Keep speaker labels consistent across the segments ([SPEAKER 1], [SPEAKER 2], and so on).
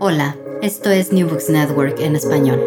[SPEAKER 1] Hola, esto es New Books Network en español.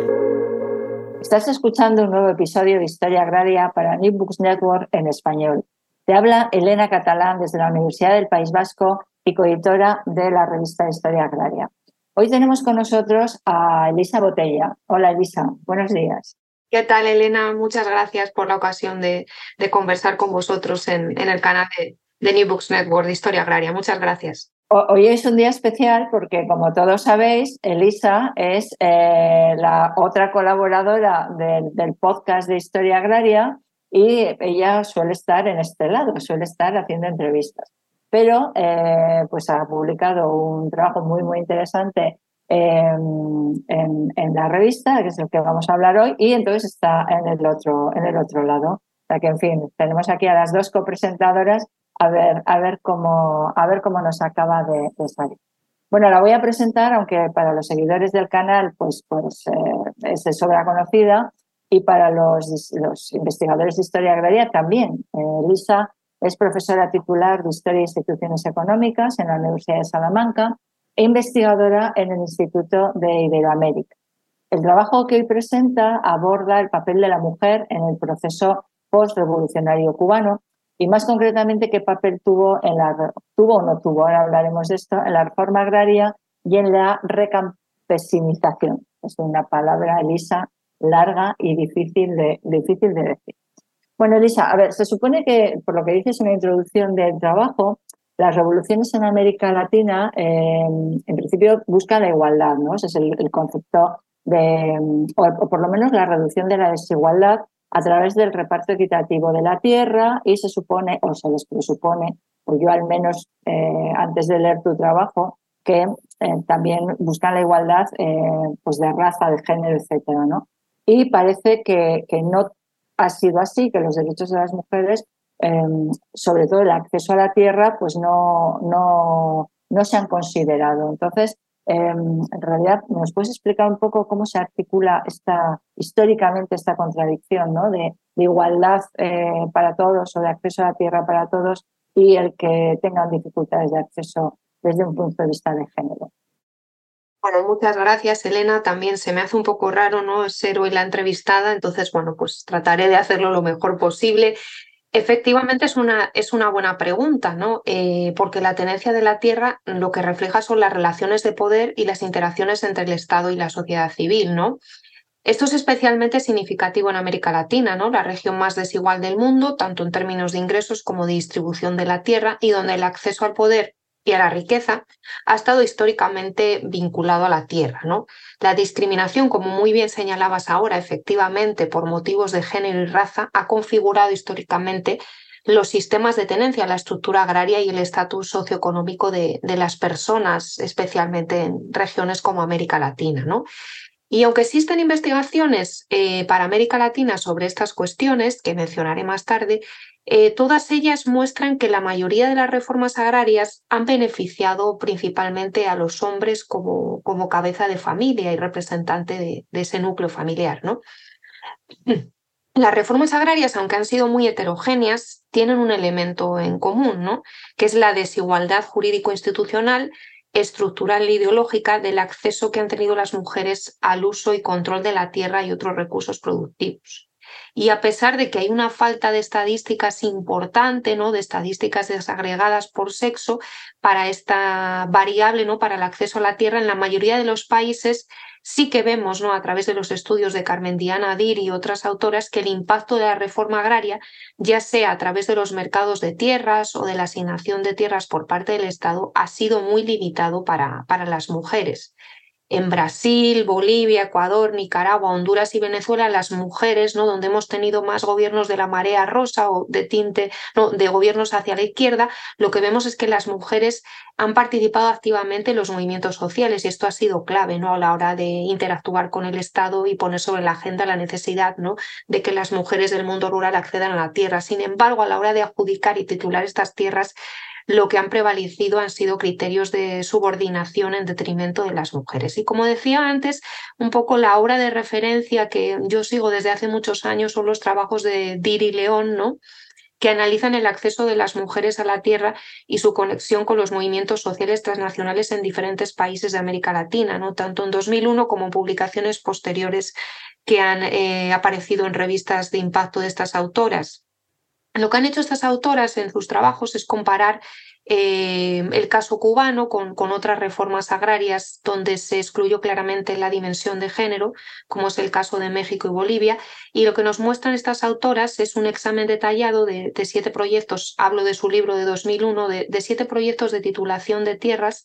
[SPEAKER 2] Estás escuchando un nuevo episodio de Historia Agraria para New Books Network en español. Te habla Elena Catalán desde la Universidad del País Vasco y coeditora de la revista Historia Agraria. Hoy tenemos con nosotros a Elisa Botella. Hola Elisa, buenos días.
[SPEAKER 3] ¿Qué tal Elena? Muchas gracias por la ocasión de, de conversar con vosotros en, en el canal de, de New Books Network de Historia Agraria. Muchas gracias.
[SPEAKER 2] Hoy es un día especial porque, como todos sabéis, Elisa es eh, la otra colaboradora del podcast de Historia Agraria y ella suele estar en este lado, suele estar haciendo entrevistas. Pero eh, pues ha publicado un trabajo muy, muy interesante en, en, la revista, que es el que vamos a hablar hoy, y entonces está en el otro, en el otro lado. O sea que, en fin, tenemos aquí a las dos copresentadoras a ver, a ver, cómo, a ver cómo nos acaba de, salir. Bueno, la voy a presentar, aunque para los seguidores del canal pues, pues eh, es de sobra conocida y para los, investigadores de historia agraria también. Eh, Lisa es profesora titular de Historia e Instituciones Económicas en la Universidad de Salamanca e investigadora en el Instituto de Iberoamérica. El trabajo que hoy presenta aborda el papel de la mujer en el proceso postrevolucionario cubano y más concretamente qué papel tuvo en la tuvo o no tuvo, ahora hablaremos de esto, en la reforma agraria y en la recampesinización. Es una palabra, Elisa, larga y difícil de, difícil de decir. Bueno, Elisa, a ver, se supone que, por lo que dices en la introducción del trabajo, las revoluciones en América Latina, en principio, buscan la igualdad, ¿no? Ese es el, concepto de, o por lo menos la reducción de la desigualdad a través del reparto equitativo de la tierra y se supone, o se les presupone, o yo al menos eh, antes de leer tu trabajo, que eh, también buscan la igualdad eh, pues de raza, de género, etcétera, ¿no? Y parece que, que no ha sido así, que los derechos de las mujeres, sobre todo el acceso a la tierra, pues no, no, no se han considerado. Entonces, Em, en realidad, ¿nos puedes explicar un poco cómo se articula esta, históricamente esta contradicción ¿no? de, igualdad eh, para todos o de acceso a la tierra para todos y el que tengan dificultades de acceso desde un punto de vista de género?
[SPEAKER 3] Bueno, muchas gracias, Elena. También se me hace un poco raro no ser hoy la entrevistada, entonces, bueno, pues trataré de hacerlo lo mejor posible. Efectivamente es una, es una buena pregunta, ¿no? Eh, porque la tenencia de la tierra lo que refleja son las relaciones de poder y las interacciones entre el Estado y la sociedad civil, ¿no? Esto es especialmente significativo en América Latina, ¿no? La región más desigual del mundo, tanto en términos de ingresos como de distribución de la tierra, y donde el acceso al poder y a la riqueza ha estado históricamente vinculado a la tierra. ¿no? La discriminación, como muy bien señalabas ahora, efectivamente, por motivos de género y raza, ha configurado históricamente los sistemas de tenencia, la estructura agraria y el estatus socioeconómico de, de, las personas, especialmente en regiones como América Latina. ¿no? Y aunque existen investigaciones eh, para América Latina sobre estas cuestiones, que mencionaré más tarde, eh, todas ellas muestran que la mayoría de las reformas agrarias han beneficiado principalmente a los hombres como, como cabeza de familia y representante de, ese núcleo familiar. ¿no? Las reformas agrarias, aunque han sido muy heterogéneas, tienen un elemento en común, ¿no? que es la desigualdad jurídico-institucional, estructural e ideológica del acceso que han tenido las mujeres al uso y control de la tierra y otros recursos productivos. Y a pesar de que hay una falta de estadísticas importante, ¿no? de estadísticas desagregadas por sexo para esta variable, ¿no? para el acceso a la tierra, en la mayoría de los países sí que vemos ¿no? a través de los estudios de Carmen Diana Dir y otras autoras que el impacto de la reforma agraria, ya sea a través de los mercados de tierras o de la asignación de tierras por parte del Estado, ha sido muy limitado para, para las mujeres en Brasil, Bolivia, Ecuador, Nicaragua, Honduras y Venezuela, las mujeres, ¿no? donde hemos tenido más gobiernos de la marea rosa o de tinte, no, de gobiernos hacia la izquierda, lo que vemos es que las mujeres han participado activamente en los movimientos sociales y esto ha sido clave ¿no? a la hora de interactuar con el Estado y poner sobre la agenda la necesidad ¿no? de que las mujeres del mundo rural accedan a la tierra. Sin embargo, a la hora de adjudicar y titular estas tierras, lo que han prevalecido han sido criterios de subordinación en detrimento de las mujeres. Y como decía antes, un poco la obra de referencia que yo sigo desde hace muchos años son los trabajos de Diri León, ¿no? que analizan el acceso de las mujeres a la tierra y su conexión con los movimientos sociales transnacionales en diferentes países de América Latina, ¿no? tanto en 2001 como en publicaciones posteriores que han eh, aparecido en revistas de impacto de estas autoras. Lo que han hecho estas autoras en sus trabajos es comparar eh, el caso cubano con, otras reformas agrarias donde se excluyó claramente la dimensión de género, como es el caso de México y Bolivia. Y lo que nos muestran estas autoras es un examen detallado de, siete proyectos, hablo de su libro de 2001, de, de siete proyectos de titulación de tierras,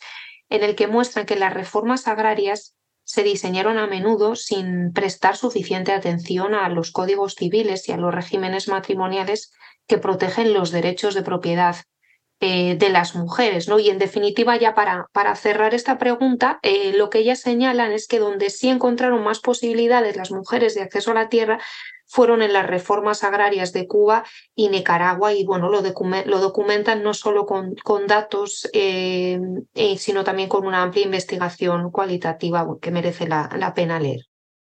[SPEAKER 3] en el que muestran que las reformas agrarias se diseñaron a menudo sin prestar suficiente atención a los códigos civiles y a los regímenes matrimoniales que protegen los derechos de propiedad eh, de las mujeres. ¿no? Y en definitiva, ya para, para cerrar esta pregunta, eh, lo que ellas señalan es que donde sí encontraron más posibilidades las mujeres de acceso a la tierra fueron en las reformas agrarias de Cuba y Nicaragua y bueno, lo, lo documentan no solo con, con datos, eh, sino también con una amplia investigación cualitativa que merece la, la pena leer.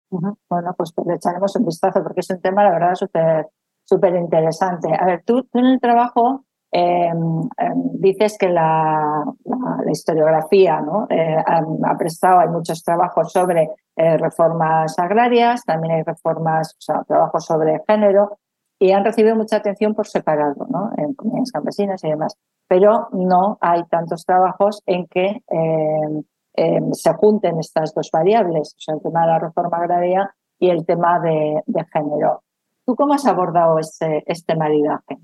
[SPEAKER 2] Bueno, pues le echaremos un vistazo porque es un tema, la verdad, súper súper interesante. A ver, tú, en el trabajo em, em, dices que la, historiografía. Eh, ha, prestado, hay muchos trabajos sobre eh, reformas agrarias, también hay reformas, o sea, trabajos sobre género, y han recibido mucha atención por separado, ¿no? en comunidades campesinas y demás. Pero no hay tantos trabajos en que em, se junten estas dos variables, o sea, el tema de la reforma agraria y el tema de género. ¿Tú cómo has abordado este, este maridaje?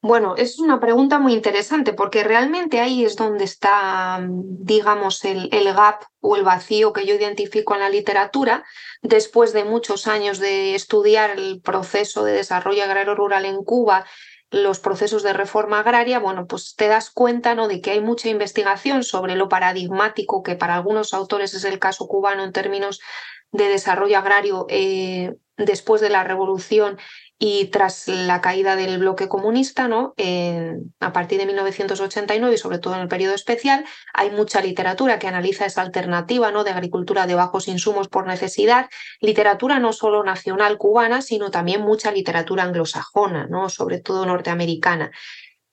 [SPEAKER 3] Bueno, es una pregunta muy interesante porque realmente ahí es donde está, digamos, el, el, gap o el vacío que yo identifico en la literatura después de muchos años de estudiar el proceso de desarrollo agrario rural en Cuba, los procesos de reforma agraria, bueno, pues te das cuenta ¿no? de que hay mucha investigación sobre lo paradigmático que para algunos autores es el caso cubano en términos de desarrollo agrario eh, después de la revolución y tras la caída del bloque comunista, ¿no? a partir de 1989 y sobre todo en el periodo especial, hay mucha literatura que analiza esa alternativa ¿no? de agricultura de bajos insumos por necesidad, literatura no solo nacional cubana, sino también mucha literatura anglosajona, ¿no? sobre todo norteamericana.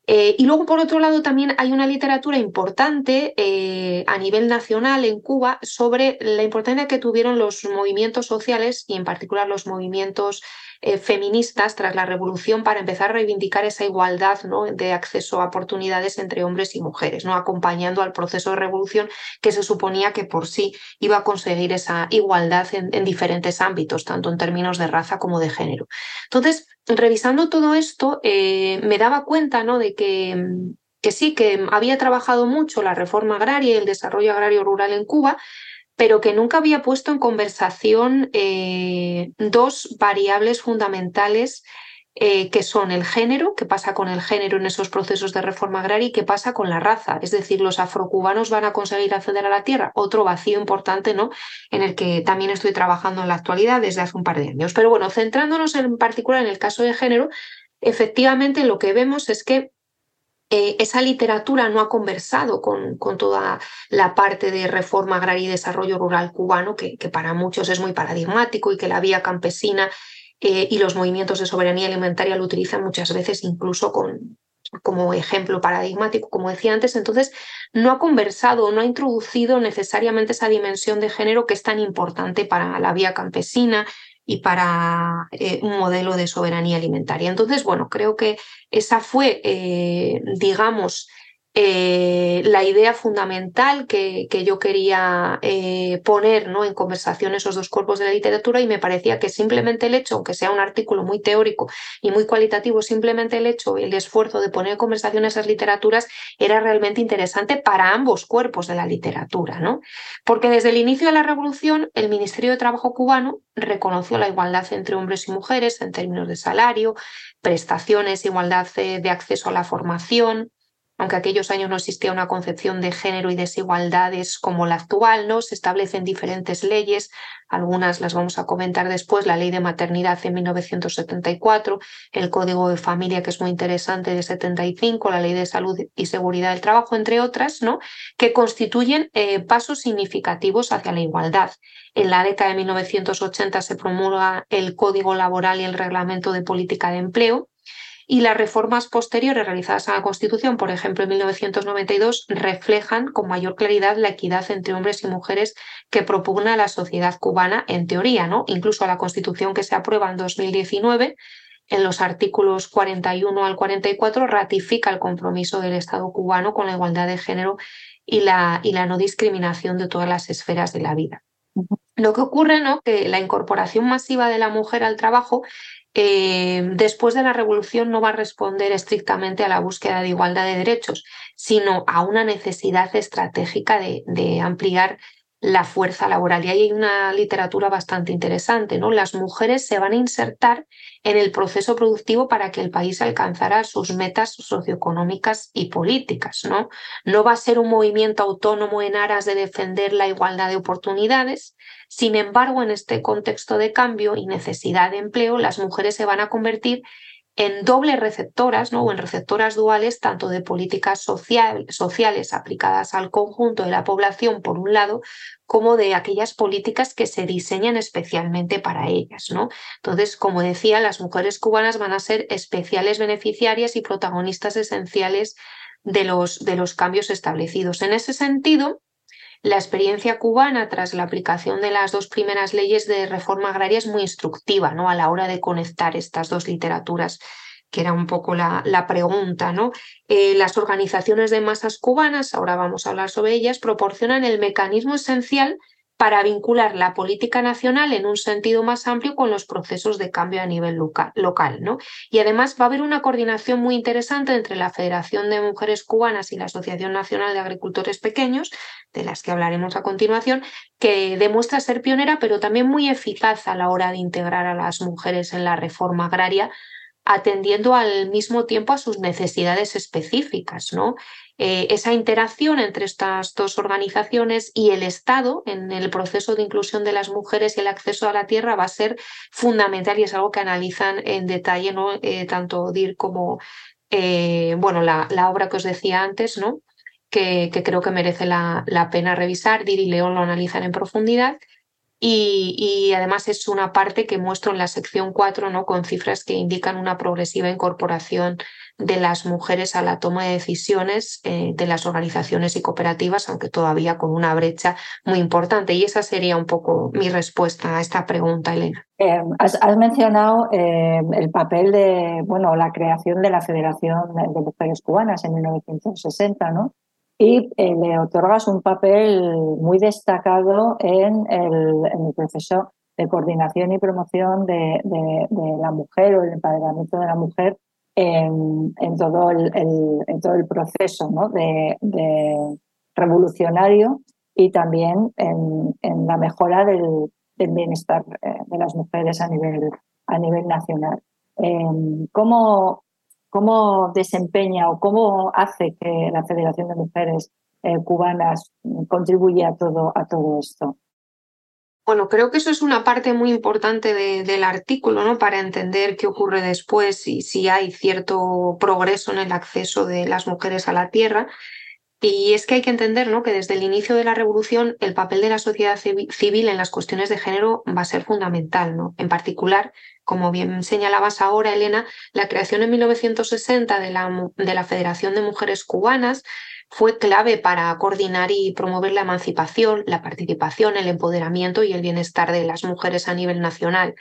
[SPEAKER 3] Eh, y luego, por otro lado, también hay una literatura importante eh, a nivel nacional en Cuba sobre la importancia que tuvieron los movimientos sociales y en particular los movimientos eh, feministas tras la revolución para empezar a reivindicar esa igualdad de acceso a oportunidades entre hombres y mujeres, ¿no? acompañando al proceso de revolución que se suponía que por sí iba a conseguir esa igualdad en, en diferentes ámbitos, tanto en términos de raza como de género. Entonces, revisando todo esto, eh, me daba cuenta de que sí, que había trabajado mucho la reforma agraria y el desarrollo agrario rural en Cuba, pero que nunca había puesto en conversación eh, dos variables fundamentales eh, que son el género, qué pasa con el género en esos procesos de reforma agraria y qué pasa con la raza. Es decir, los afrocubanos van a conseguir acceder a la tierra, otro vacío importante, ¿no? En el que también estoy trabajando en la actualidad desde hace un par de años. Pero bueno, centrándonos en particular en el caso de género, efectivamente lo que vemos es que eh, esa literatura no ha conversado con, con, toda la parte de reforma agraria y desarrollo rural cubano, que, que para muchos es muy paradigmático y que la vía campesina eh, y los movimientos de soberanía alimentaria lo utilizan muchas veces incluso con, como ejemplo paradigmático, como decía antes, entonces no ha conversado, no ha introducido necesariamente esa dimensión de género que es tan importante para la vía campesina y para eh, un modelo de soberanía alimentaria. Entonces, bueno, creo que esa fue, eh, digamos, eh, la idea fundamental que, que yo quería eh, poner ¿no? en conversación esos dos cuerpos de la literatura y me parecía que simplemente el hecho, aunque sea un artículo muy teórico y muy cualitativo, simplemente el hecho, el esfuerzo de poner en conversación esas literaturas era realmente interesante para ambos cuerpos de la literatura, ¿no? Porque desde el inicio de la revolución el Ministerio de Trabajo cubano reconoció la igualdad entre hombres y mujeres en términos de salario, prestaciones, igualdad de acceso a la formación, aunque aquellos años no existía una concepción de género y desigualdades como la actual, ¿no? Se establecen diferentes leyes, algunas las vamos a comentar después, la ley de maternidad en 1974, el Código de Familia, que es muy interesante, de 75, la ley de salud y seguridad del trabajo, entre otras, ¿no? Que constituyen eh, pasos significativos hacia la igualdad. En la década de 1980 se promulga el Código Laboral y el Reglamento de Política de Empleo, y las reformas posteriores realizadas a la Constitución, por ejemplo en 1992, reflejan con mayor claridad la equidad entre hombres y mujeres que propugna la sociedad cubana en teoría, ¿no? Incluso la Constitución que se aprueba en 2019 en los artículos 41 al 44 ratifica el compromiso del Estado cubano con la igualdad de género y la, y la no discriminación de todas las esferas de la vida. Lo que ocurre, ¿no? Que la incorporación masiva de la mujer al trabajo eh, después de la revolución no va a responder estrictamente a la búsqueda de igualdad de derechos, sino a una necesidad estratégica de, ampliar la fuerza laboral. Y ahí hay una literatura bastante interesante, ¿no? Las mujeres se van a insertar en el proceso productivo para que el país alcanzara sus metas socioeconómicas y políticas, ¿no? No va a ser un movimiento autónomo en aras de defender la igualdad de oportunidades. Sin embargo, en este contexto de cambio y necesidad de empleo, las mujeres se van a convertir en dobles receptoras ¿no? o en receptoras duales tanto de políticas sociales aplicadas al conjunto de la población por un lado como de aquellas políticas que se diseñan especialmente para ellas. ¿no? Entonces, como decía, las mujeres cubanas van a ser especiales beneficiarias y protagonistas esenciales de los, de los cambios establecidos. En ese sentido, la experiencia cubana tras la aplicación de las dos primeras leyes de reforma agraria es muy instructiva ¿no? a la hora de conectar estas dos literaturas que era un poco la, la pregunta, ¿no? Eh, las organizaciones de masas cubanas, ahora vamos a hablar sobre ellas, proporcionan el mecanismo esencial para vincular la política nacional en un sentido más amplio con los procesos de cambio a nivel local. ¿no? Y además va a haber una coordinación muy interesante entre la Federación de Mujeres Cubanas y la Asociación Nacional de Agricultores Pequeños, de las que hablaremos a continuación, que demuestra ser pionera, pero también muy eficaz a la hora de integrar a las mujeres en la reforma agraria atendiendo al mismo tiempo a sus necesidades específicas, ¿no? Eh, esa interacción entre estas dos organizaciones y el Estado en el proceso de inclusión de las mujeres y el acceso a la tierra va a ser fundamental y es algo que analizan en detalle ¿no? Eh, tanto DIR como eh, bueno, la, la, obra que os decía antes, ¿no? que, que creo que merece la, la, pena revisar. DIR y León lo analizan en profundidad. Y, además es una parte que muestro en la sección 4 ¿no? con cifras que indican una progresiva incorporación de las mujeres a la toma de decisiones eh, de las organizaciones y cooperativas, aunque todavía con una brecha muy importante. Y esa sería un poco mi respuesta a esta pregunta, Elena.
[SPEAKER 2] Eh, has, mencionado eh, el papel de, bueno, la creación de la Federación de Mujeres Cubanas en 1960, ¿no? Y eh, le otorgas un papel muy destacado en el, proceso de coordinación y promoción de, la mujer o el empoderamiento de la mujer en, todo, el, proceso de, revolucionario y también en, la mejora del, bienestar eh, de las mujeres a nivel, a nivel nacional. Eh, ¿Cómo, ¿Cómo desempeña o cómo hace que la Federación de Mujeres eh, Cubanas contribuya a todo, a todo esto?
[SPEAKER 3] Bueno, creo que eso es una parte muy importante del artículo, ¿no? Para entender qué ocurre después y si hay cierto progreso en el acceso de las mujeres a la tierra. Y es que hay que entender ¿no? que desde el inicio de la revolución el papel de la sociedad civil en las cuestiones de género va a ser fundamental. ¿no? En particular, como bien señalabas ahora, Elena, la creación en 1960 de la, de la Federación de Mujeres Cubanas fue clave para coordinar y promover la emancipación, la participación, el empoderamiento y el bienestar de las mujeres a nivel nacional.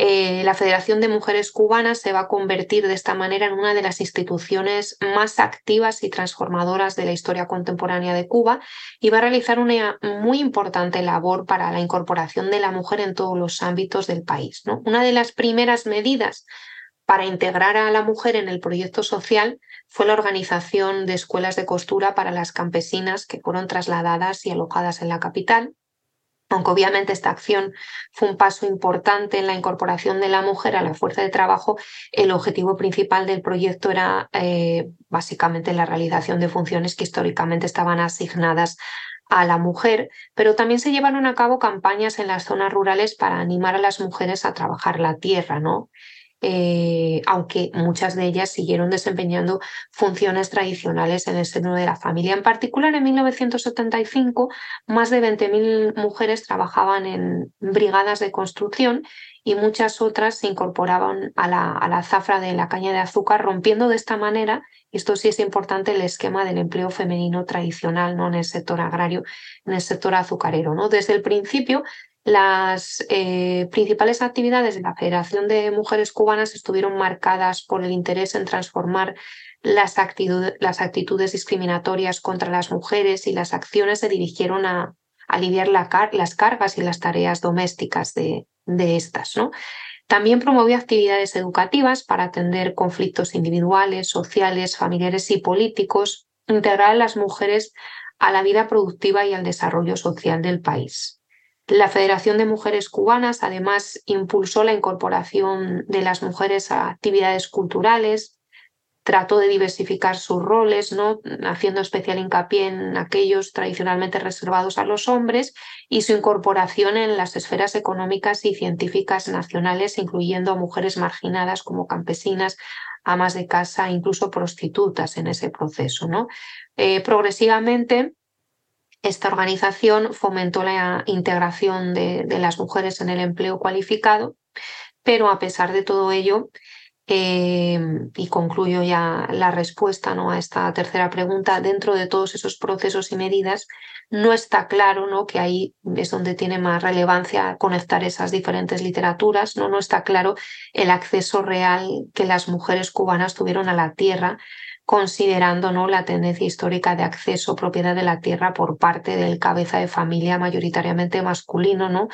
[SPEAKER 3] Eh, la Federación de Mujeres Cubanas se va a convertir de esta manera en una de las instituciones más activas y transformadoras de la historia contemporánea de Cuba y va a realizar una muy importante labor para la incorporación de la mujer en todos los ámbitos del país. Una de las primeras medidas para integrar a la mujer en el proyecto social fue la organización de escuelas de costura para las campesinas que fueron trasladadas y alojadas en la capital aunque obviamente esta acción fue un paso importante en la incorporación de la mujer a la fuerza de trabajo, el objetivo principal del proyecto era eh, básicamente la realización de funciones que históricamente estaban asignadas a la mujer, pero también se llevaron a cabo campañas en las zonas rurales para animar a las mujeres a trabajar la tierra, ¿no? Eh, aunque muchas de ellas siguieron desempeñando funciones tradicionales en el seno de la familia. En particular, en 1975, más de 20.000 mujeres trabajaban en brigadas de construcción y muchas otras se incorporaban a la, a la zafra de la caña de azúcar, rompiendo de esta manera, esto sí es importante, el esquema del empleo femenino tradicional ¿no? en el sector agrario, en el sector azucarero. ¿no? Desde el principio las eh, principales actividades de la Federación de Mujeres Cubanas estuvieron marcadas por el interés en transformar las, las actitudes discriminatorias contra las mujeres y las acciones se dirigieron a, aliviar las cargas y las tareas domésticas de, estas. También promovió actividades educativas para atender conflictos individuales, sociales, familiares y políticos, integrar a las mujeres a la vida productiva y al desarrollo social del país. La Federación de Mujeres Cubanas además impulsó la incorporación de las mujeres a actividades culturales, trató de diversificar sus roles, ¿no? haciendo especial hincapié en aquellos tradicionalmente reservados a los hombres y su incorporación en las esferas económicas y científicas nacionales, incluyendo a mujeres marginadas como campesinas, amas de casa, incluso prostitutas en ese proceso. ¿no? Eh, progresivamente, esta organización fomentó la integración de, las mujeres en el empleo cualificado, pero a pesar de todo ello, eh, y concluyo ya la respuesta ¿no? a esta tercera pregunta, dentro de todos esos procesos y medidas, no está claro ¿no? que ahí es donde tiene más relevancia conectar esas diferentes literaturas, ¿no? no está claro el acceso real que las mujeres cubanas tuvieron a la tierra considerando ¿no? la tendencia histórica de acceso propiedad de la tierra por parte del cabeza de familia mayoritariamente masculino, ¿no?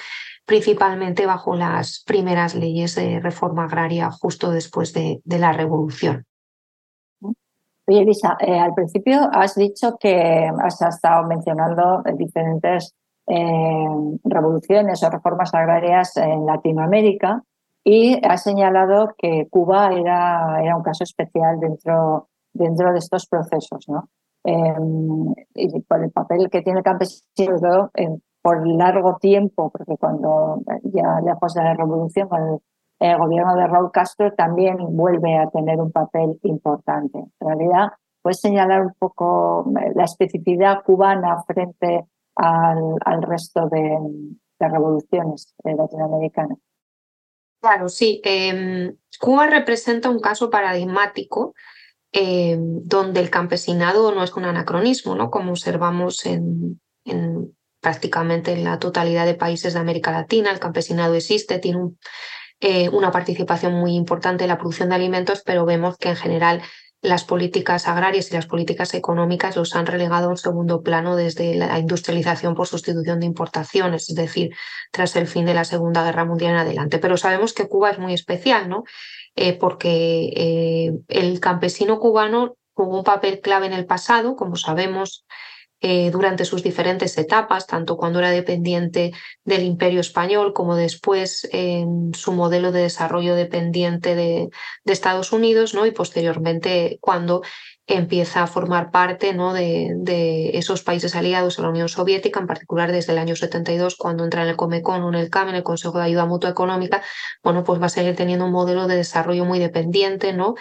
[SPEAKER 3] principalmente bajo las primeras leyes de reforma agraria justo después de, la revolución.
[SPEAKER 2] Oye, Elisa, eh, al principio has dicho que has estado mencionando diferentes eh, revoluciones o reformas agrarias en Latinoamérica y has señalado que Cuba era, era un caso especial dentro dentro de estos procesos. ¿no? Em, y por el papel que tiene el campesino por largo tiempo, porque cuando ya lejos de la revolución, con el, gobierno de Raúl Castro también vuelve a tener un papel importante. En realidad, puedes señalar un poco la especificidad cubana frente al, al resto de, de revoluciones latinoamericanas.
[SPEAKER 3] Claro, sí. Em, Cuba representa un caso paradigmático eh, donde el campesinado no es un anacronismo, ¿no? como observamos en, prácticamente en la totalidad de países de América Latina. El campesinado existe, tiene eh, una participación muy importante en la producción de alimentos, pero vemos que en general las políticas agrarias y las políticas económicas los han relegado a un segundo plano desde la industrialización por sustitución de importaciones, es decir, tras el fin de la Segunda Guerra Mundial en adelante. Pero sabemos que Cuba es muy especial, ¿no? Eh, porque eh, el campesino cubano jugó un papel clave en el pasado, como sabemos, eh, durante sus diferentes etapas, tanto cuando era dependiente del imperio español como después en su modelo de desarrollo dependiente de, de Estados Unidos, ¿no? y posteriormente cuando empieza a formar parte ¿no? de, de, esos países aliados a la Unión Soviética, en particular desde el año 72, cuando entra en el Comecon o en el CAM, en el Consejo de Ayuda Mutua Económica, bueno, pues va a seguir teniendo un modelo de desarrollo muy dependiente, ¿no?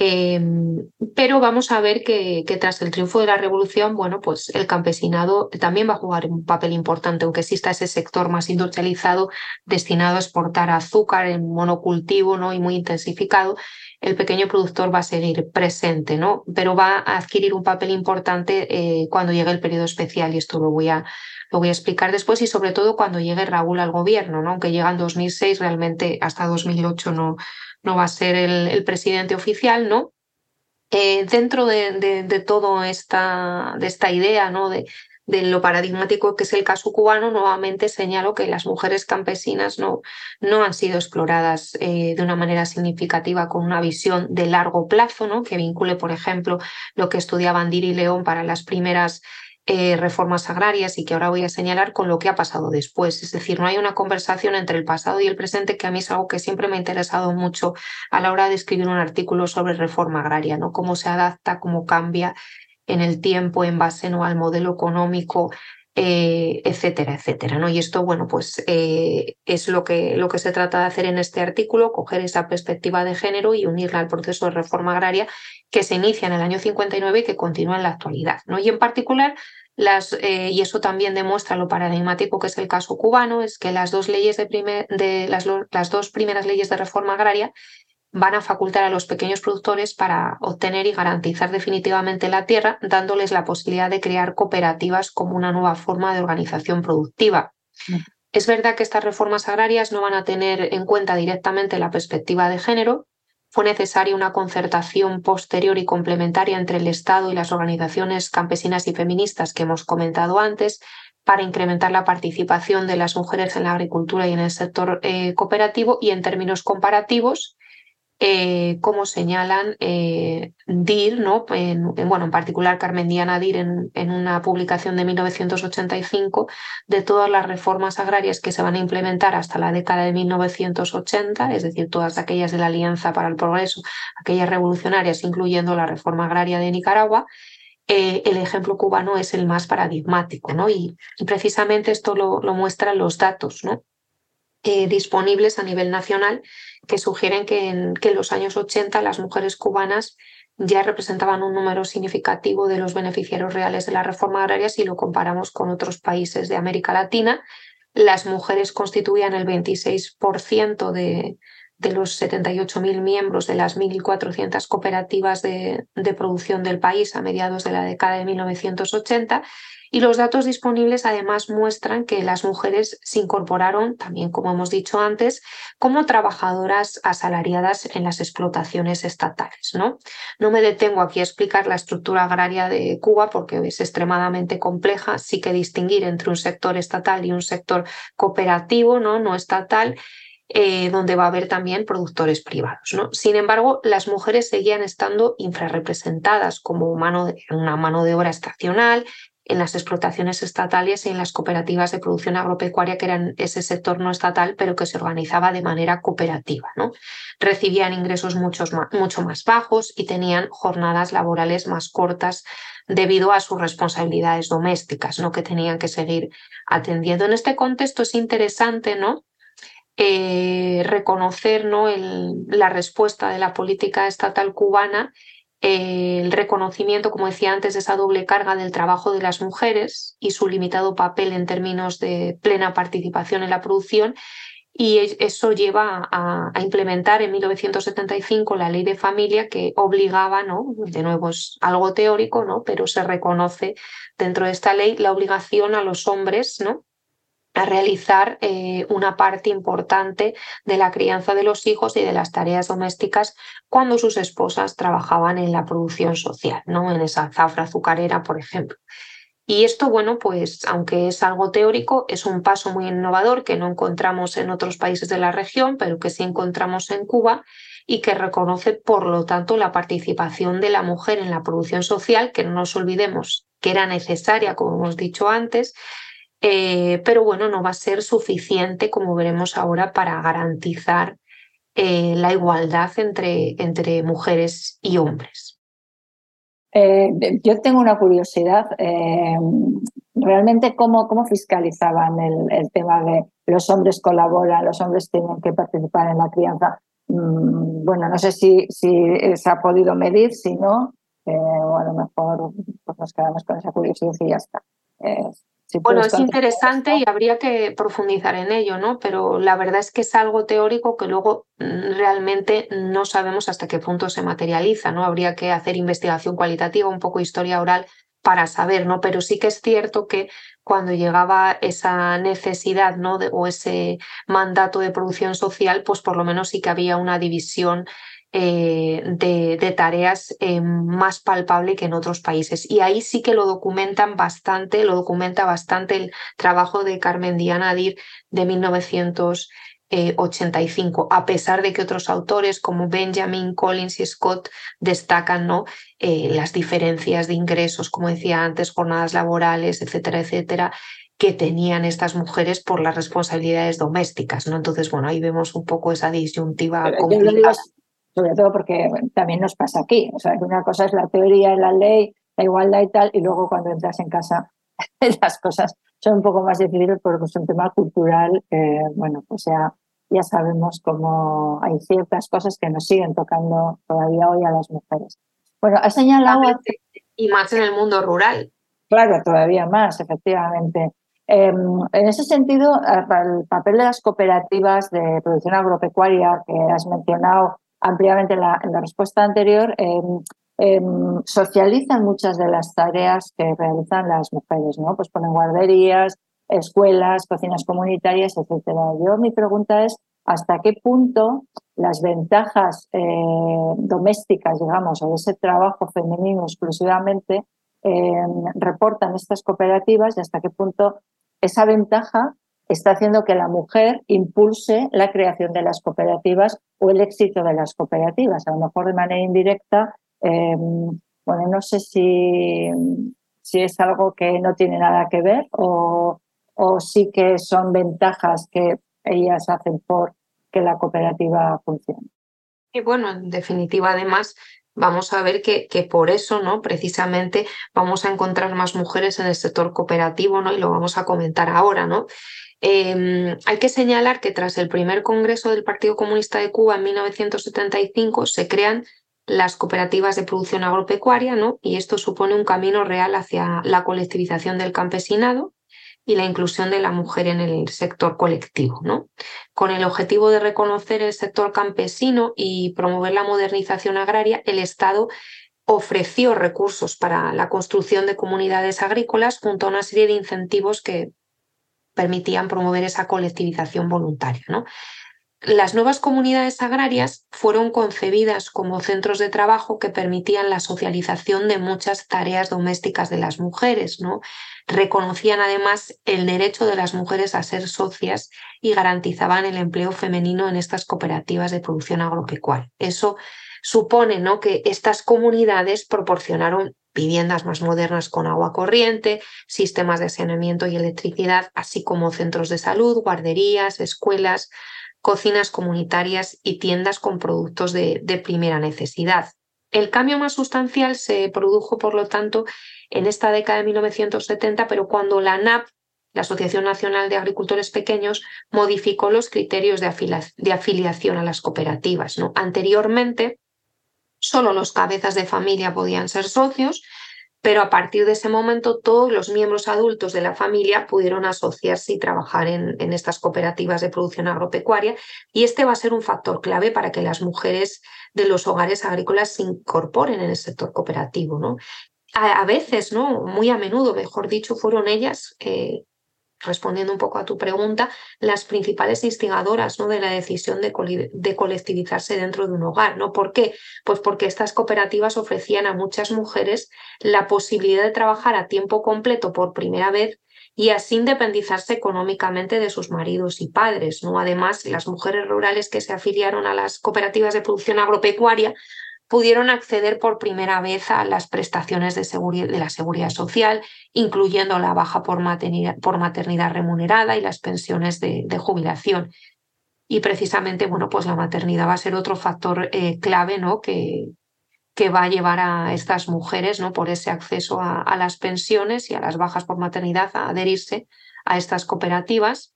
[SPEAKER 3] Em, pero vamos a ver que, tras el triunfo de la revolución, bueno, pues el campesinado también va a jugar un papel importante, aunque exista ese sector más industrializado destinado a exportar azúcar en monocultivo ¿no? y muy intensificado, el pequeño productor va a seguir presente, ¿no? Pero va a adquirir un papel importante eh, cuando llegue el periodo especial, y esto lo voy a, lo voy a explicar después, y sobre todo cuando llegue Raúl al gobierno, ¿no? Aunque llega en 2006, realmente hasta 2008 no no va a ser el, presidente oficial, ¿no? Eh, dentro de, de, todo esta, de esta idea, ¿no? De, de lo paradigmático que es el caso cubano, nuevamente señalo que las mujeres campesinas no, no han sido exploradas eh, de una manera significativa con una visión de largo plazo, ¿no? que vincule, por ejemplo, lo que estudiaban Diri y León para las primeras eh, reformas agrarias y que ahora voy a señalar con lo que ha pasado después. Es decir, no hay una conversación entre el pasado y el presente que a mí es algo que siempre me ha interesado mucho a la hora de escribir un artículo sobre reforma agraria, ¿no? Cómo se adapta, cómo cambia en el tiempo en base ¿no? al modelo económico eh, etcétera, etcétera. ¿no? Y esto, bueno, pues eh, es lo que, lo que se trata de hacer en este artículo, coger esa perspectiva de género y unirla al proceso de reforma agraria que se inicia en el año 59 y que continúa en la actualidad. ¿no? Y en particular, las, eh, y eso también demuestra lo paradigmático que es el caso cubano, es que las dos leyes de, primer, de las, las dos primeras leyes de reforma agraria van a facultar a los pequeños productores para obtener y garantizar definitivamente la tierra, dándoles la posibilidad de crear cooperativas como una nueva forma de organización productiva. Es verdad que estas reformas agrarias no van a tener en cuenta directamente la perspectiva de género. Fue necesaria una concertación posterior y complementaria entre el Estado y las organizaciones campesinas y feministas que hemos comentado antes para incrementar la participación de las mujeres en la agricultura y en el sector eh, cooperativo y en términos comparativos eh, como señalan eh, DIR. En, bueno, en particular Carmen Diana DIR en, una publicación de 1985 de todas las reformas agrarias que se van a implementar hasta la década de 1980, es decir, todas aquellas de la Alianza para el Progreso, aquellas revolucionarias, incluyendo la reforma agraria de Nicaragua, eh, el ejemplo cubano es el más paradigmático, ¿no? Y, precisamente esto lo, muestran los datos, disponibles a nivel nacional que sugieren que en, que los años 80 las mujeres cubanas ya representaban un número significativo de los beneficiarios reales de la reforma agraria si lo comparamos con otros países de América Latina. Las mujeres constituían el 26% de, de los 78.000 miembros de las 1.400 cooperativas de, de, producción del país a mediados de la década de 1980 y los datos disponibles además muestran que las mujeres se incorporaron, también como hemos dicho antes, como trabajadoras asalariadas en las explotaciones estatales. ¿no? no me detengo aquí a explicar la estructura agraria de Cuba porque es extremadamente compleja. Sí que distinguir entre un sector estatal y un sector cooperativo, no, no estatal. Eh, donde va a haber también productores privados. ¿no? Sin embargo, las mujeres seguían estando infrarrepresentadas como mano una mano de obra estacional en las explotaciones estatales y en las cooperativas de producción agropecuaria, que eran ese sector no estatal, pero que se organizaba de manera cooperativa. ¿no? Recibían ingresos muchos mucho más bajos y tenían jornadas laborales más cortas debido a sus responsabilidades domésticas, ¿no? que tenían que seguir atendiendo. En este contexto es interesante ¿no? Eh, reconocer ¿no? el, la respuesta de la política estatal cubana el reconocimiento, como decía antes, de esa doble carga del trabajo de las mujeres y su limitado papel en términos de plena participación en la producción. Y eso lleva a, implementar en 1975 la ley de familia que obligaba, ¿no? de nuevo es algo teórico, ¿no? pero se reconoce dentro de esta ley la obligación a los hombres ¿no? A realizar eh, una parte importante de la crianza de los hijos y de las tareas domésticas cuando sus esposas trabajaban en la producción social, ¿no? en esa zafra azucarera, por ejemplo. Y esto, bueno, pues aunque es algo teórico, es un paso muy innovador que no encontramos en otros países de la región, pero que sí encontramos en Cuba y que reconoce, por lo tanto, la participación de la mujer en la producción social, que no nos olvidemos que era necesaria, como hemos dicho antes, eh, pero bueno, no va a ser suficiente, como veremos ahora, para garantizar eh, la igualdad entre, entre, mujeres y hombres.
[SPEAKER 2] Eh, yo tengo una curiosidad. ¿Realmente cómo, cómo fiscalizaban el, el, tema de los hombres colaboran, los hombres tienen que participar en la crianza? mm, bueno, no sé si, si se ha podido medir, si no, o a lo mejor pues nos quedamos con esa curiosidad y ya está.
[SPEAKER 3] Bueno, es interesante y habría que profundizar en ello, ¿no? Pero la verdad es que es algo teórico que luego mm, realmente no sabemos hasta qué punto se materializa, ¿no? Habría que hacer investigación cualitativa, un poco historia oral para saber, ¿no? Pero sí que es cierto que cuando llegaba esa necesidad, ¿no? o ese mandato de producción social, pues por lo menos sí que había una división eh, de, tareas eh, más palpable que en otros países. Y ahí sí que lo documentan bastante, lo documenta bastante el trabajo de Carmen Diana Adir de 1900. 85, eh, a pesar de que otros autores como Benjamin, Collins y Scott destacan ¿no? Eh, las diferencias de ingresos, como decía antes, jornadas laborales, etcétera, etcétera, que tenían estas mujeres por las responsabilidades domésticas. ¿no? Entonces, bueno, ahí vemos un poco esa disyuntiva complicada.
[SPEAKER 2] Sobre todo porque también nos pasa aquí. O sea, que una cosa es la teoría, la ley, la igualdad y tal, y luego cuando entras en casa las cosas son un poco más difíciles porque es un tema cultural, eh, bueno, pues ya, ya sabemos cómo hay ciertas cosas que nos siguen tocando todavía hoy a las mujeres. Bueno, ha señalado...
[SPEAKER 3] Y más en el mundo rural.
[SPEAKER 2] Claro, todavía más, efectivamente. Em, en ese sentido, el papel de las cooperativas de producción agropecuaria que has mencionado ampliamente en la, respuesta anterior, em, Em, socializan muchas de las tareas que realizan las mujeres, ¿no? Pues ponen guarderías, escuelas, cocinas comunitarias, etcétera. Yo mi pregunta es hasta qué punto las ventajas eh, domésticas, digamos, o de ese trabajo femenino exclusivamente em, reportan estas cooperativas y hasta qué punto esa ventaja está haciendo que la mujer impulse la creación de las cooperativas o el éxito de las cooperativas. A lo mejor de manera indirecta Em, bueno, no sé si, si es algo que no tiene nada que ver o, o sí que son ventajas que ellas hacen por que la cooperativa funcione.
[SPEAKER 3] Y bueno, en definitiva, además, vamos a ver que, que, por eso, ¿no? Precisamente vamos a encontrar más mujeres en el sector cooperativo, ¿no? Y lo vamos a comentar ahora, ¿no? Em, hay que señalar que tras el primer congreso del Partido Comunista de Cuba en 1975 se crean las cooperativas de producción agropecuaria, ¿no? Y esto supone un camino real hacia la colectivización del campesinado y la inclusión de la mujer en el sector colectivo, ¿no? Con el objetivo de reconocer el sector campesino y promover la modernización agraria, el Estado ofreció recursos para la construcción de comunidades agrícolas junto a una serie de incentivos que permitían promover esa colectivización voluntaria, ¿no? Las nuevas comunidades agrarias fueron concebidas como centros de trabajo que permitían la socialización de muchas tareas domésticas de las mujeres, ¿no? Reconocían además el derecho de las mujeres a ser socias y garantizaban el empleo femenino en estas cooperativas de producción agropecuaria. Eso supone ¿no? que estas comunidades proporcionaron viviendas más modernas con agua corriente, sistemas de saneamiento y electricidad, así como centros de salud, guarderías, escuelas, cocinas comunitarias y tiendas con productos de, primera necesidad. El cambio más sustancial se produjo, por lo tanto, en esta década de 1970, pero cuando la NAP, la Asociación Nacional de Agricultores Pequeños, modificó los criterios de, afiliación a las cooperativas. ¿no? Anteriormente, solo los cabezas de familia podían ser socios pero a partir de ese momento todos los miembros adultos de la familia pudieron asociarse y trabajar en, estas cooperativas de producción agropecuaria y este va a ser un factor clave para que las mujeres de los hogares agrícolas se incorporen en el sector cooperativo. ¿no? A, veces, ¿no? muy a menudo, mejor dicho, fueron ellas eh, respondiendo un poco a tu pregunta, las principales instigadoras ¿no? de la decisión de, colectivizarse dentro de un hogar. ¿no? ¿Por qué? Pues porque estas cooperativas ofrecían a muchas mujeres la posibilidad de trabajar a tiempo completo por primera vez y así independizarse económicamente de sus maridos y padres. ¿no? Además, las mujeres rurales que se afiliaron a las cooperativas de producción agropecuaria pudieron acceder por primera vez a las prestaciones de, la seguridad social, incluyendo la baja por maternidad, remunerada y las pensiones de, jubilación. Y precisamente, bueno, pues la maternidad va a ser otro factor eh, clave, ¿no? Que, que va a llevar a estas mujeres, ¿no? Por ese acceso a, las pensiones y a las bajas por maternidad a adherirse a estas cooperativas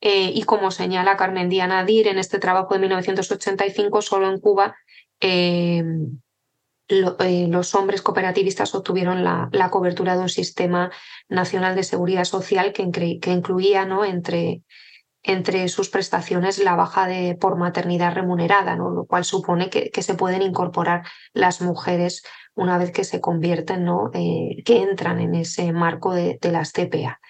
[SPEAKER 3] eh, y como señala Carmen Díaz Nadir en este trabajo de 1985, solo en Cuba eh, eh, los hombres cooperativistas obtuvieron la, cobertura de un sistema nacional de seguridad social que, incluía ¿no? entre, sus prestaciones la baja de, por maternidad remunerada, lo cual supone que, se pueden incorporar las mujeres una vez que se convierten, ¿no? Eh, que entran en ese marco de, de las CPA.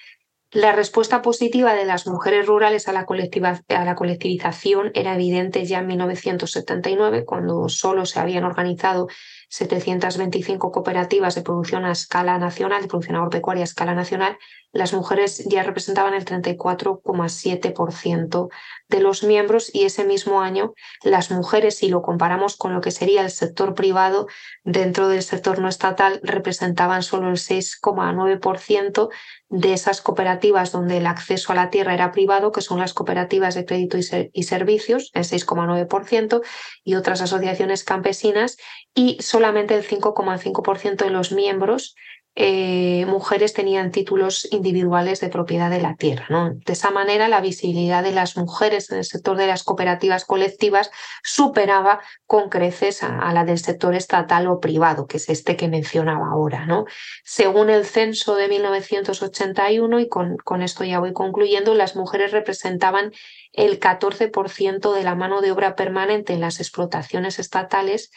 [SPEAKER 3] La respuesta positiva de las mujeres rurales a la, a la, colectivización era evidente ya en 1979, cuando solo se habían organizado 725 cooperativas de producción a escala nacional, de producción agropecuaria a escala nacional, las mujeres ya representaban el 34,7% de los miembros y ese mismo año las mujeres, si lo comparamos con lo que sería el sector privado, dentro del sector no estatal representaban solo el 6,9% de esas cooperativas donde el acceso a la tierra era privado, que son las cooperativas de crédito y, servicios, el 6,9%, y otras asociaciones campesinas, y solamente el 5,5% de los miembros eh, mujeres tenían títulos individuales de propiedad de la tierra. ¿no? De esa manera, la visibilidad de las mujeres en el sector de las cooperativas colectivas superaba con creces a, la del sector estatal o privado, que es este que mencionaba ahora. ¿no? Según el censo de 1981, y con, con esto ya voy concluyendo, las mujeres representaban el 14% de la mano de obra permanente en las explotaciones estatales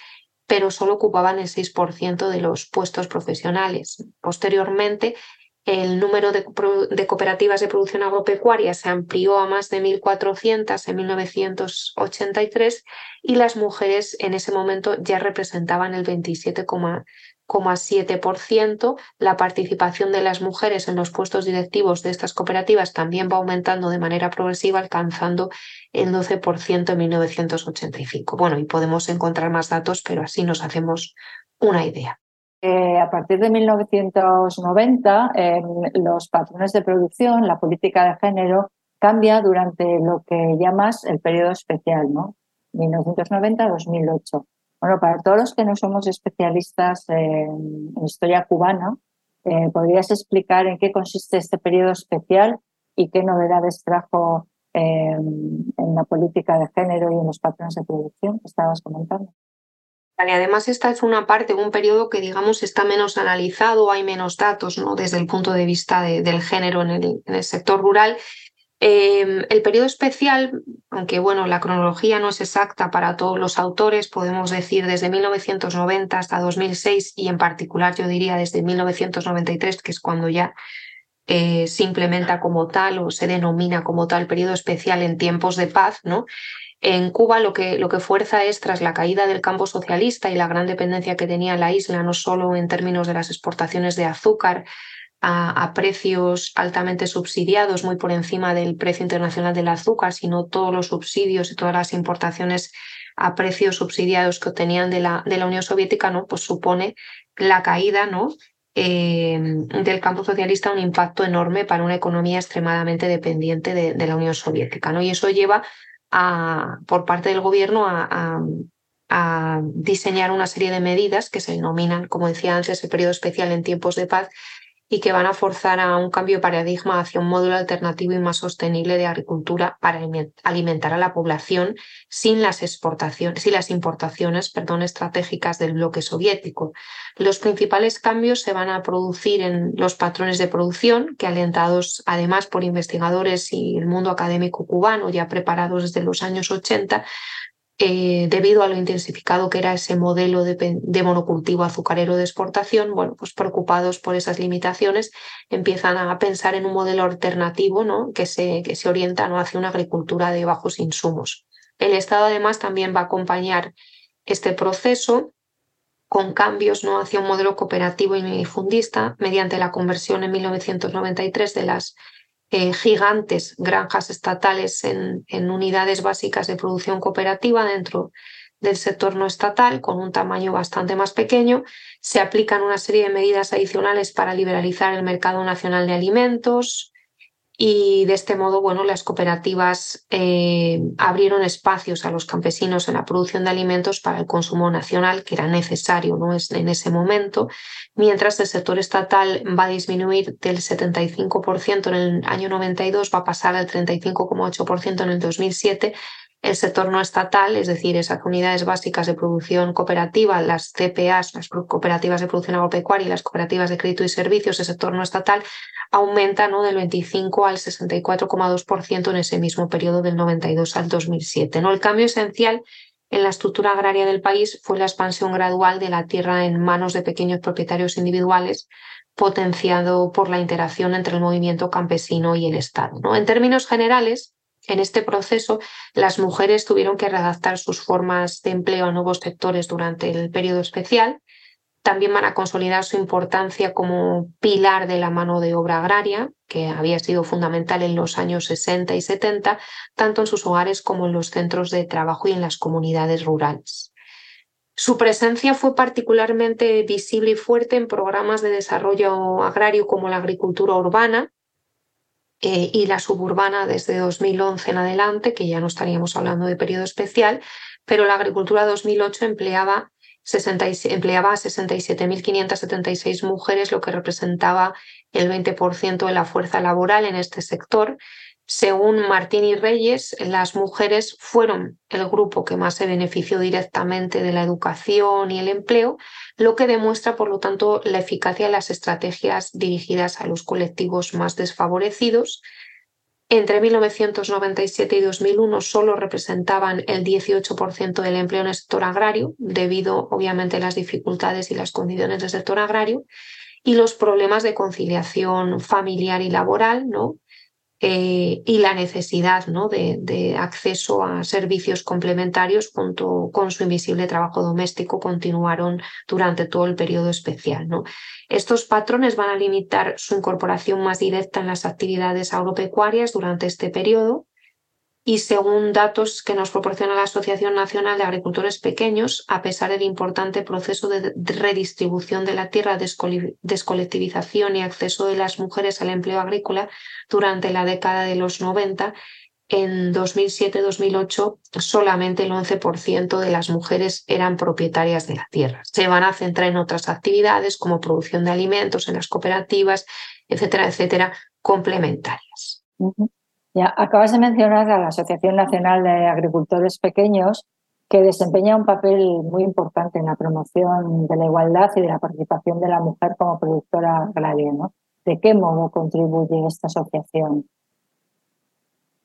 [SPEAKER 3] pero solo ocupaban el 6% de los puestos profesionales. Posteriormente, el número de, cooperativas de producción agropecuaria se amplió a más de 1.400 en 1983 y las mujeres en ese momento ya representaban el 27,7%. La participación de las mujeres en los puestos directivos de estas cooperativas también va aumentando de manera progresiva, alcanzando el 12% en 1985. Bueno, y podemos encontrar más datos, pero así nos hacemos una idea.
[SPEAKER 2] Eh, a partir de 1990, los patrones de producción, la política de género, cambia durante lo que llamas el periodo especial, ¿no? 1990-2008. Bueno, para todos los que no somos especialistas en, historia cubana, eh, ¿podrías explicar en qué consiste este periodo especial y qué novedades trajo en la política de género y en los patrones de producción que estabas comentando.
[SPEAKER 3] además, esta es una parte, un periodo que, digamos, está menos analizado, hay menos datos ¿no? desde el punto de vista del género en el, sector rural. Em, el periodo especial, aunque bueno, la cronología no es exacta para todos los autores, podemos decir desde 1990 hasta 2006 y en particular yo diría desde 1993, que es cuando ya eh, se implementa como tal o se denomina como tal periodo especial en tiempos de paz, ¿no? En Cuba lo que, lo que fuerza es, tras la caída del campo socialista y la gran dependencia que tenía la isla, no solo en términos de las exportaciones de azúcar a, precios altamente subsidiados, muy por encima del precio internacional del azúcar, sino todos los subsidios y todas las importaciones a precios subsidiados que obtenían de la, de la Unión Soviética, ¿no? Pues supone la caída ¿no? Eh, del campo socialista un impacto enorme para una economía extremadamente dependiente de, la Unión Soviética. ¿no? Y eso lleva a, por parte del gobierno a, a, diseñar una serie de medidas que se denominan, como decía antes, el periodo especial en tiempos de paz, y que van a forzar a un cambio de paradigma hacia un modelo alternativo y más sostenible de agricultura para alimentar a la población sin las exportaciones, sin las importaciones, perdón, estratégicas del bloque soviético. Los principales cambios se van a producir en los patrones de producción, que alentados además por investigadores y el mundo académico cubano ya preparados desde los años 80, eh, debido a lo intensificado que era ese modelo de, monocultivo azucarero de exportación, bueno, pues preocupados por esas limitaciones, empiezan a pensar en un modelo alternativo ¿no? que, se, que se orienta ¿no? hacia una agricultura de bajos insumos. El Estado además también va a acompañar este proceso con cambios ¿no? hacia un modelo cooperativo y fundista mediante la conversión en 1993 de las eh, gigantes granjas estatales en, en, unidades básicas de producción cooperativa dentro del sector no estatal, con un tamaño bastante más pequeño. Se aplican una serie de medidas adicionales para liberalizar el mercado nacional de alimentos. Y de este modo, bueno, las cooperativas eh, abrieron espacios a los campesinos en la producción de alimentos para el consumo nacional, que era necesario ¿no? en ese momento, mientras el sector estatal va a disminuir del 75% en el año 92, va a pasar al 35,8% en el 2007 el sector no estatal, es decir, esas unidades básicas de producción cooperativa, las CPAs, las cooperativas de producción agropecuaria y las cooperativas de crédito y servicios, el sector no estatal aumenta ¿no? del 25 al 64,2% en ese mismo periodo del 92 al 2007. ¿no? El cambio esencial en la estructura agraria del país fue la expansión gradual de la tierra en manos de pequeños propietarios individuales, potenciado por la interacción entre el movimiento campesino y el Estado. ¿no? En términos generales, en este proceso, las mujeres tuvieron que redactar sus formas de empleo a nuevos sectores durante el periodo especial. También van a consolidar su importancia como pilar de la mano de obra agraria, que había sido fundamental en los años 60 y 70, tanto en sus hogares como en los centros de trabajo y en las comunidades rurales. Su presencia fue particularmente visible y fuerte en programas de desarrollo agrario como la agricultura urbana, eh, y la suburbana desde 2011 en adelante, que ya no estaríamos hablando de periodo especial, pero la agricultura 2008 empleaba, empleaba a 67.576 mujeres, lo que representaba el 20% de la fuerza laboral en este sector, según Martín y Reyes, las mujeres fueron el grupo que más se benefició directamente de la educación y el empleo, lo que demuestra, por lo tanto, la eficacia de las estrategias dirigidas a los colectivos más desfavorecidos. Entre 1997 y 2001 solo representaban el 18% del empleo en el sector agrario, debido obviamente a las dificultades y las condiciones del sector agrario y los problemas de conciliación familiar y laboral, ¿no? Eh, y la necesidad ¿no? de, acceso a servicios complementarios junto con su invisible trabajo doméstico continuaron durante todo el periodo especial. Estos patrones van a limitar su incorporación más directa en las actividades agropecuarias durante este periodo y según datos que nos proporciona la Asociación Nacional de Agricultores Pequeños, a pesar del importante proceso de redistribución de la tierra, descolectivización y acceso de las mujeres al empleo agrícola durante la década de los 90, en 2007-2008 solamente el 11% de las mujeres eran propietarias de la tierra. Se van a centrar en otras actividades como producción de alimentos en las cooperativas, etcétera, etcétera, complementarias.
[SPEAKER 2] Ya acabas de mencionar a la Asociación Nacional de Agricultores Pequeños, que desempeña un papel muy importante en la promoción de la igualdad y de la participación de la mujer como productora agraria. ¿no? ¿De qué modo contribuye esta asociación?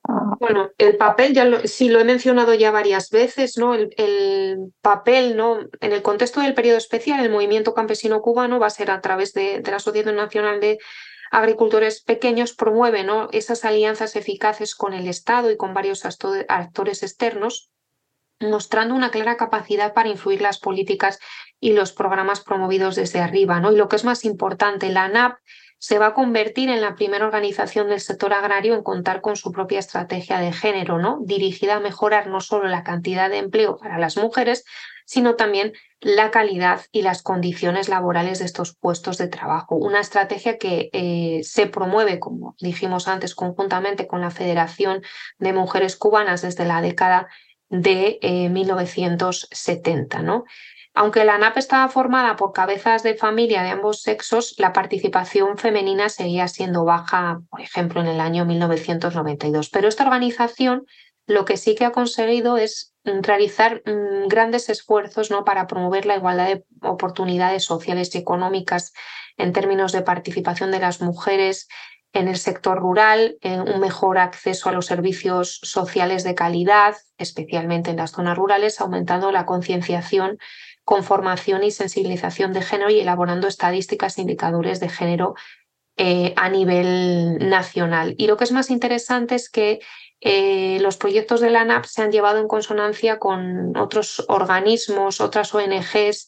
[SPEAKER 3] Ah. Bueno, el papel, ya lo, sí lo he mencionado ya varias veces, ¿no? El, el, papel, ¿no? En el contexto del periodo especial, el movimiento campesino cubano va a ser a través de, de la Asociación Nacional de agricultores pequeños promueven esas alianzas eficaces con el Estado y con varios actores externos, mostrando una clara capacidad para influir las políticas y los programas promovidos desde arriba. ¿no? Y lo que es más importante, la ANAP se va a convertir en la primera organización del sector agrario en contar con su propia estrategia de género, ¿no? dirigida a mejorar no solo la cantidad de empleo para las mujeres, sino también la calidad y las condiciones laborales de estos puestos de trabajo. Una estrategia que eh, se promueve, como dijimos antes, conjuntamente con la Federación de Mujeres Cubanas desde la década de 1970. Eh, ¿no? Aunque la ANAP estaba formada por cabezas de familia de ambos sexos, la participación femenina seguía siendo baja, por ejemplo, en el año 1992. Pero esta organización lo que sí que ha conseguido es realizar mm, grandes esfuerzos ¿no? para promover la igualdad de oportunidades sociales y económicas en términos de participación de las mujeres en el sector rural, un mejor acceso a los servicios sociales de calidad, especialmente en las zonas rurales, aumentando la concienciación con formación y sensibilización de género y elaborando estadísticas e indicadores de género eh, a nivel nacional. Y lo que es más interesante es que eh, los proyectos de la ANAP se han llevado en consonancia con otros organismos, otras ONGs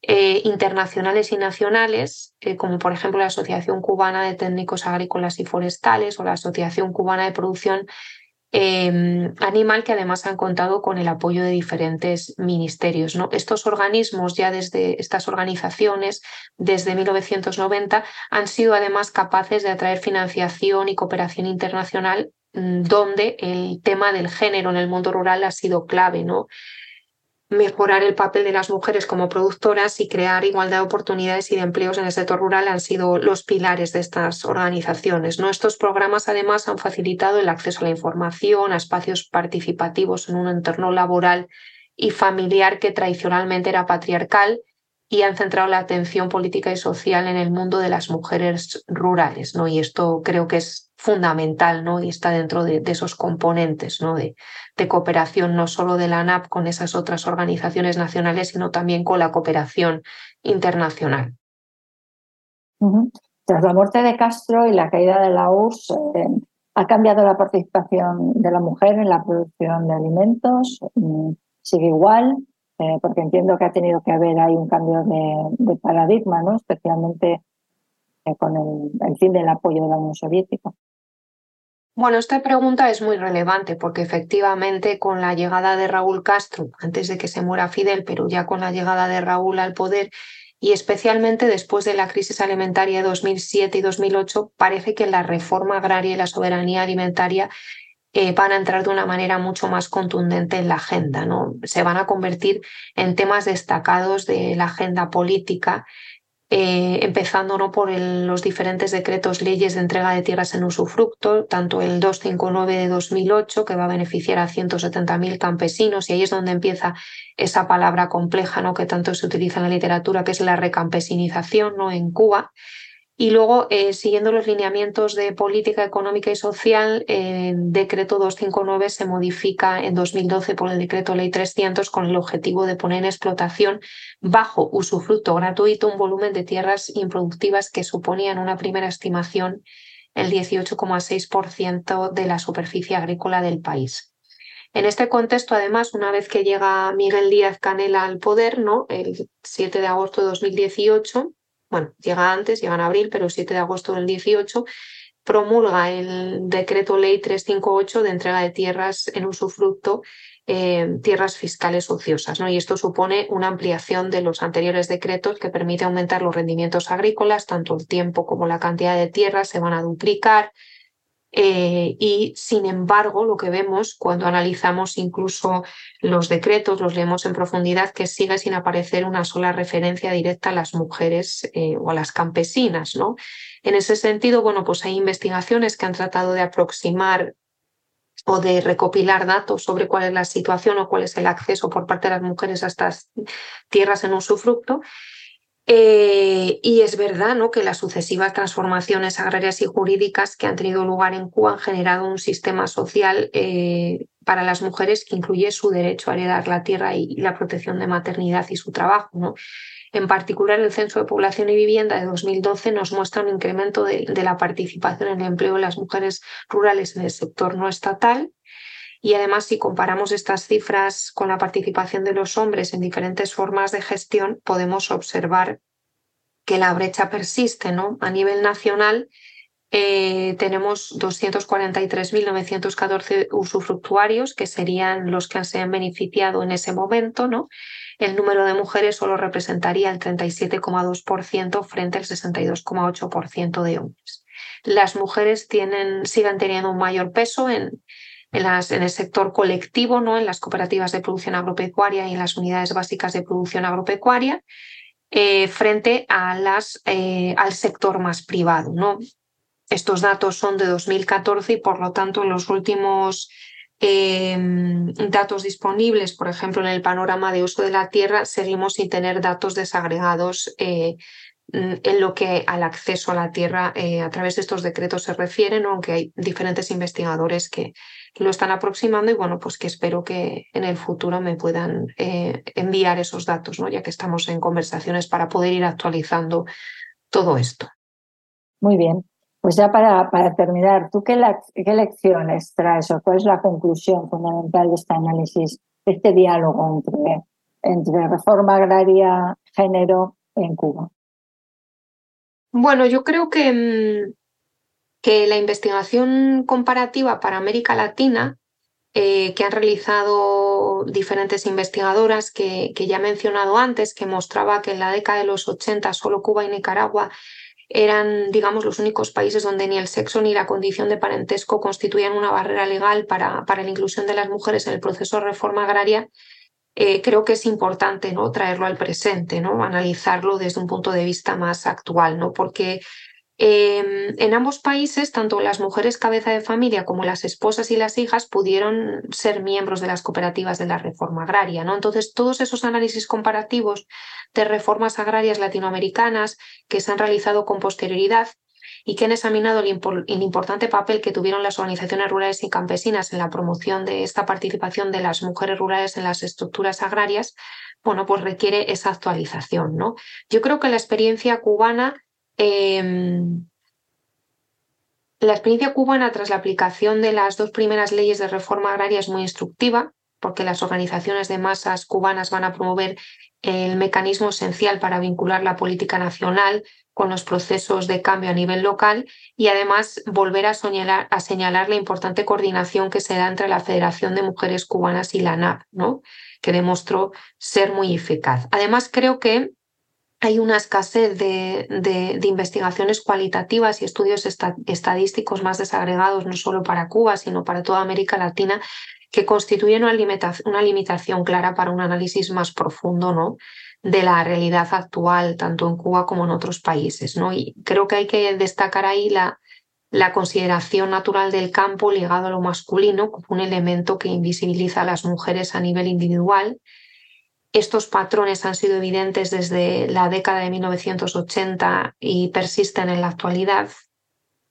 [SPEAKER 3] eh, internacionales y nacionales, como por ejemplo la Asociación Cubana de Técnicos Agrícolas y Forestales o la Asociación Cubana de Producción eh, animal que además han contado con el apoyo de diferentes ministerios. ¿no? Estos organismos, ya desde estas organizaciones, desde 1990, han sido además capaces de atraer financiación y cooperación internacional mm, donde el tema del género en el mundo rural ha sido clave, ¿no? Mejorar el papel de las mujeres como productoras y crear igualdad de oportunidades y de empleos en el sector rural han sido los pilares de estas organizaciones. ¿no? Estos programas además han facilitado el acceso a la información, a espacios participativos en un entorno laboral y familiar que tradicionalmente era patriarcal y han centrado la atención política y social en el mundo de las mujeres rurales, ¿no? Y esto creo que es fundamental, ¿no? Y está dentro de, esos componentes, ¿no? De, cooperación, no solo de la ANAP con esas otras organizaciones nacionales, sino también con la cooperación internacional.
[SPEAKER 2] Tras la muerte de Castro y la caída de la URSS, eh, ¿ha cambiado la participación de la mujer en la producción de alimentos? Mm, ¿Sigue igual? Eh, porque entiendo que ha tenido que haber ahí un cambio de, paradigma, ¿no? especialmente eh, con el, fin del apoyo de la Unión Soviética.
[SPEAKER 3] Bueno, esta pregunta es muy relevante porque efectivamente con la llegada de Raúl Castro, antes de que se muera Fidel, pero ya con la llegada de Raúl al poder y especialmente después de la crisis alimentaria de 2007 y 2008, parece que la reforma agraria y la soberanía alimentaria eh, van a entrar de una manera mucho más contundente en la agenda, ¿no? Se van a convertir en temas destacados de la agenda política, eh, empezando ¿no? por los diferentes decretos leyes de entrega de tierras en usufructo, tanto el 259 de 2008, que va a beneficiar a 170.000 campesinos, y ahí es donde empieza esa palabra compleja ¿no? que tanto se utiliza en la literatura, que es la recampesinización ¿no? en Cuba, y luego, eh, siguiendo los lineamientos de política económica y social, el decreto 259 se modifica en 2012 por el decreto ley 300 con el objetivo de poner en explotación bajo usufructo gratuito un volumen de tierras improductivas que suponían una primera estimación el 18,6% de la superficie agrícola del país. En este contexto, además, una vez que llega Miguel Díaz Canela al poder, ¿no? el 7 de agosto de 2018, bueno, llega antes, llega en abril, pero el 7 de agosto del 18 promulga el decreto ley 358 de entrega de tierras en usufructo, eh, tierras fiscales ociosas. ¿no? Y esto supone una ampliación de los anteriores decretos que permite aumentar los rendimientos agrícolas, tanto el tiempo como la cantidad de tierras se van a duplicar, eh, y sin embargo, lo que vemos cuando analizamos incluso los decretos, los leemos en profundidad, que sigue sin aparecer una sola referencia directa a las mujeres eh, o a las campesinas. ¿no? En ese sentido, bueno, pues hay investigaciones que han tratado de aproximar o de recopilar datos sobre cuál es la situación o cuál es el acceso por parte de las mujeres a estas tierras en usufructo. Eh, y es verdad ¿no? que las sucesivas transformaciones agrarias y jurídicas que han tenido lugar en Cuba han generado un sistema social eh, para las mujeres que incluye su derecho a heredar la tierra y, la protección de maternidad y su trabajo. ¿no? En particular, el Censo de Población y Vivienda de 2012 nos muestra un incremento de, de la participación en el empleo de las mujeres rurales en el sector no estatal y además, si comparamos estas cifras con la participación de los hombres en diferentes formas de gestión, podemos observar que la brecha persiste. ¿no? A nivel nacional, eh, tenemos 243.914 usufructuarios, que serían los que se han beneficiado en ese momento. ¿no? El número de mujeres solo representaría el 37,2% frente al 62,8% de hombres. Las mujeres tienen, siguen teniendo un mayor peso en, en, el sector colectivo, ¿no? en las cooperativas de producción agropecuaria y en las unidades básicas de producción agropecuaria, eh, frente a las, eh, al sector más privado. ¿no? Estos datos son de 2014 y por lo tanto en los últimos em, datos disponibles, por ejemplo en el panorama de uso de la tierra, seguimos sin tener datos desagregados eh, en lo que al acceso a la tierra eh, a través de estos decretos se refieren, aunque hay diferentes investigadores que lo están aproximando y bueno, pues que espero que en el futuro me puedan eh, enviar esos datos, ¿no? ya que estamos en conversaciones para poder ir actualizando todo esto.
[SPEAKER 2] Muy bien. Pues ya para, para terminar, ¿tú qué, qué lecciones traes o cuál es la conclusión fundamental de este análisis, de este diálogo entre, entre reforma agraria, género en Cuba?
[SPEAKER 3] Bueno, yo creo que, mm, que la investigación comparativa para América Latina, eh, que han realizado diferentes investigadoras que, que, ya he mencionado antes, que mostraba que en la década de los 80 solo Cuba y Nicaragua eran, digamos, los únicos países donde ni el sexo ni la condición de parentesco constituían una barrera legal para, para la inclusión de las mujeres en el proceso de reforma agraria, eh, creo que es importante ¿no? traerlo al presente, ¿no? analizarlo desde un punto de vista más actual, ¿no? porque em, en ambos países, tanto las mujeres cabeza de familia como las esposas y las hijas pudieron ser miembros de las cooperativas de la reforma agraria. ¿no? Entonces, todos esos análisis comparativos de reformas agrarias latinoamericanas que se han realizado con posterioridad y que han examinado el, importante papel que tuvieron las organizaciones rurales y campesinas en la promoción de esta participación de las mujeres rurales en las estructuras agrarias, bueno, pues requiere esa actualización, ¿no? Yo creo que la experiencia cubana em, la experiencia cubana tras la aplicación de las dos primeras leyes de reforma agraria es muy instructiva, porque las organizaciones de masas cubanas van a promover el mecanismo esencial para vincular la política nacional con los procesos de cambio a nivel local y además volver a, a señalar la importante coordinación que se da entre la Federación de Mujeres Cubanas y la NAP, ¿no? que demostró ser muy eficaz. Además, creo que hay una escasez de, de, investigaciones cualitativas y estudios estadísticos más desagregados, no solo para Cuba, sino para toda América Latina, que constituyen una, una limitación clara para un análisis más profundo ¿no? De la realidad actual, tanto en Cuba como en otros países. ¿no? Y creo que hay que destacar ahí la, la consideración natural del campo ligado a lo masculino como un elemento que invisibiliza a las mujeres a nivel individual. Estos patrones han sido evidentes desde la década de 1980 y persisten en la actualidad.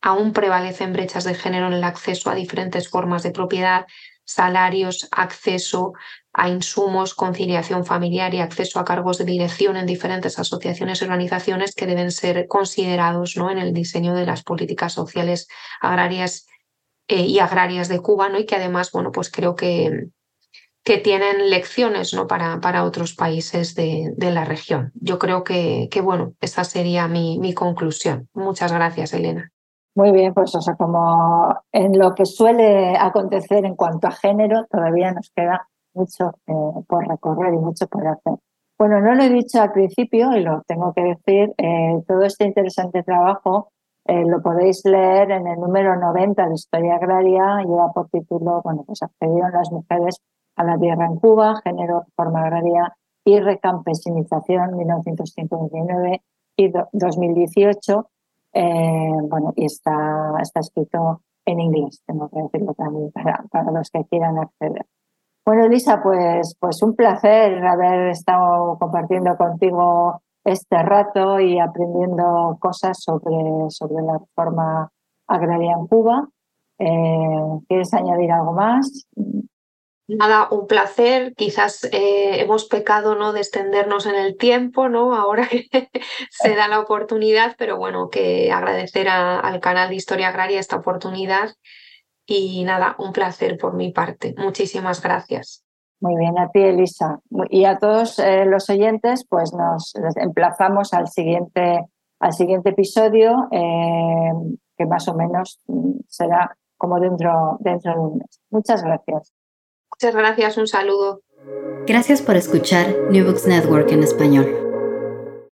[SPEAKER 3] Aún prevalecen brechas de género en el acceso a diferentes formas de propiedad, salarios, acceso a insumos, conciliación familiar y acceso a cargos de dirección en diferentes asociaciones y organizaciones que deben ser considerados ¿no? en el diseño de las políticas sociales agrarias eh, y agrarias de Cuba, y que además, bueno, pues creo que, que tienen lecciones ¿no? para, para otros países de, de, la región. Yo creo que, que bueno, esa sería mi, mi conclusión. Muchas gracias, Elena.
[SPEAKER 2] Muy bien, pues o sea, como en lo que suele acontecer en cuanto a género, todavía nos queda mucho eh, por recorrer y mucho por hacer. Bueno, no lo he dicho al principio y lo tengo que decir, eh, todo este interesante trabajo eh, lo podéis leer en el número 90 de Historia Agraria, lleva por título, bueno, pues accedieron las mujeres a la tierra en Cuba, género, forma agraria y recampesinización 1959 y 2018 eh, bueno, y está, está escrito en inglés, tengo que decirlo también para, para los que quieran acceder. Bueno, Elisa, pues, pues un placer haber estado compartiendo contigo este rato y aprendiendo cosas sobre, sobre la reforma agraria en Cuba. Eh, ¿Quieres añadir algo más?
[SPEAKER 3] Nada, un placer. Quizás eh, hemos pecado ¿no? de extendernos en el tiempo, ¿no? Ahora que se da la oportunidad, pero bueno, que agradecer al canal de Historia Agraria esta oportunidad. Y nada, un placer por mi parte. Muchísimas gracias.
[SPEAKER 2] Muy bien, a ti, Elisa. Y a todos eh, los oyentes, pues nos emplazamos al siguiente, al siguiente episodio, eh, que más o menos mm, será como dentro, dentro de un mes. Muchas gracias.
[SPEAKER 3] Muchas gracias, un saludo.
[SPEAKER 1] Gracias por escuchar New Books Network en español.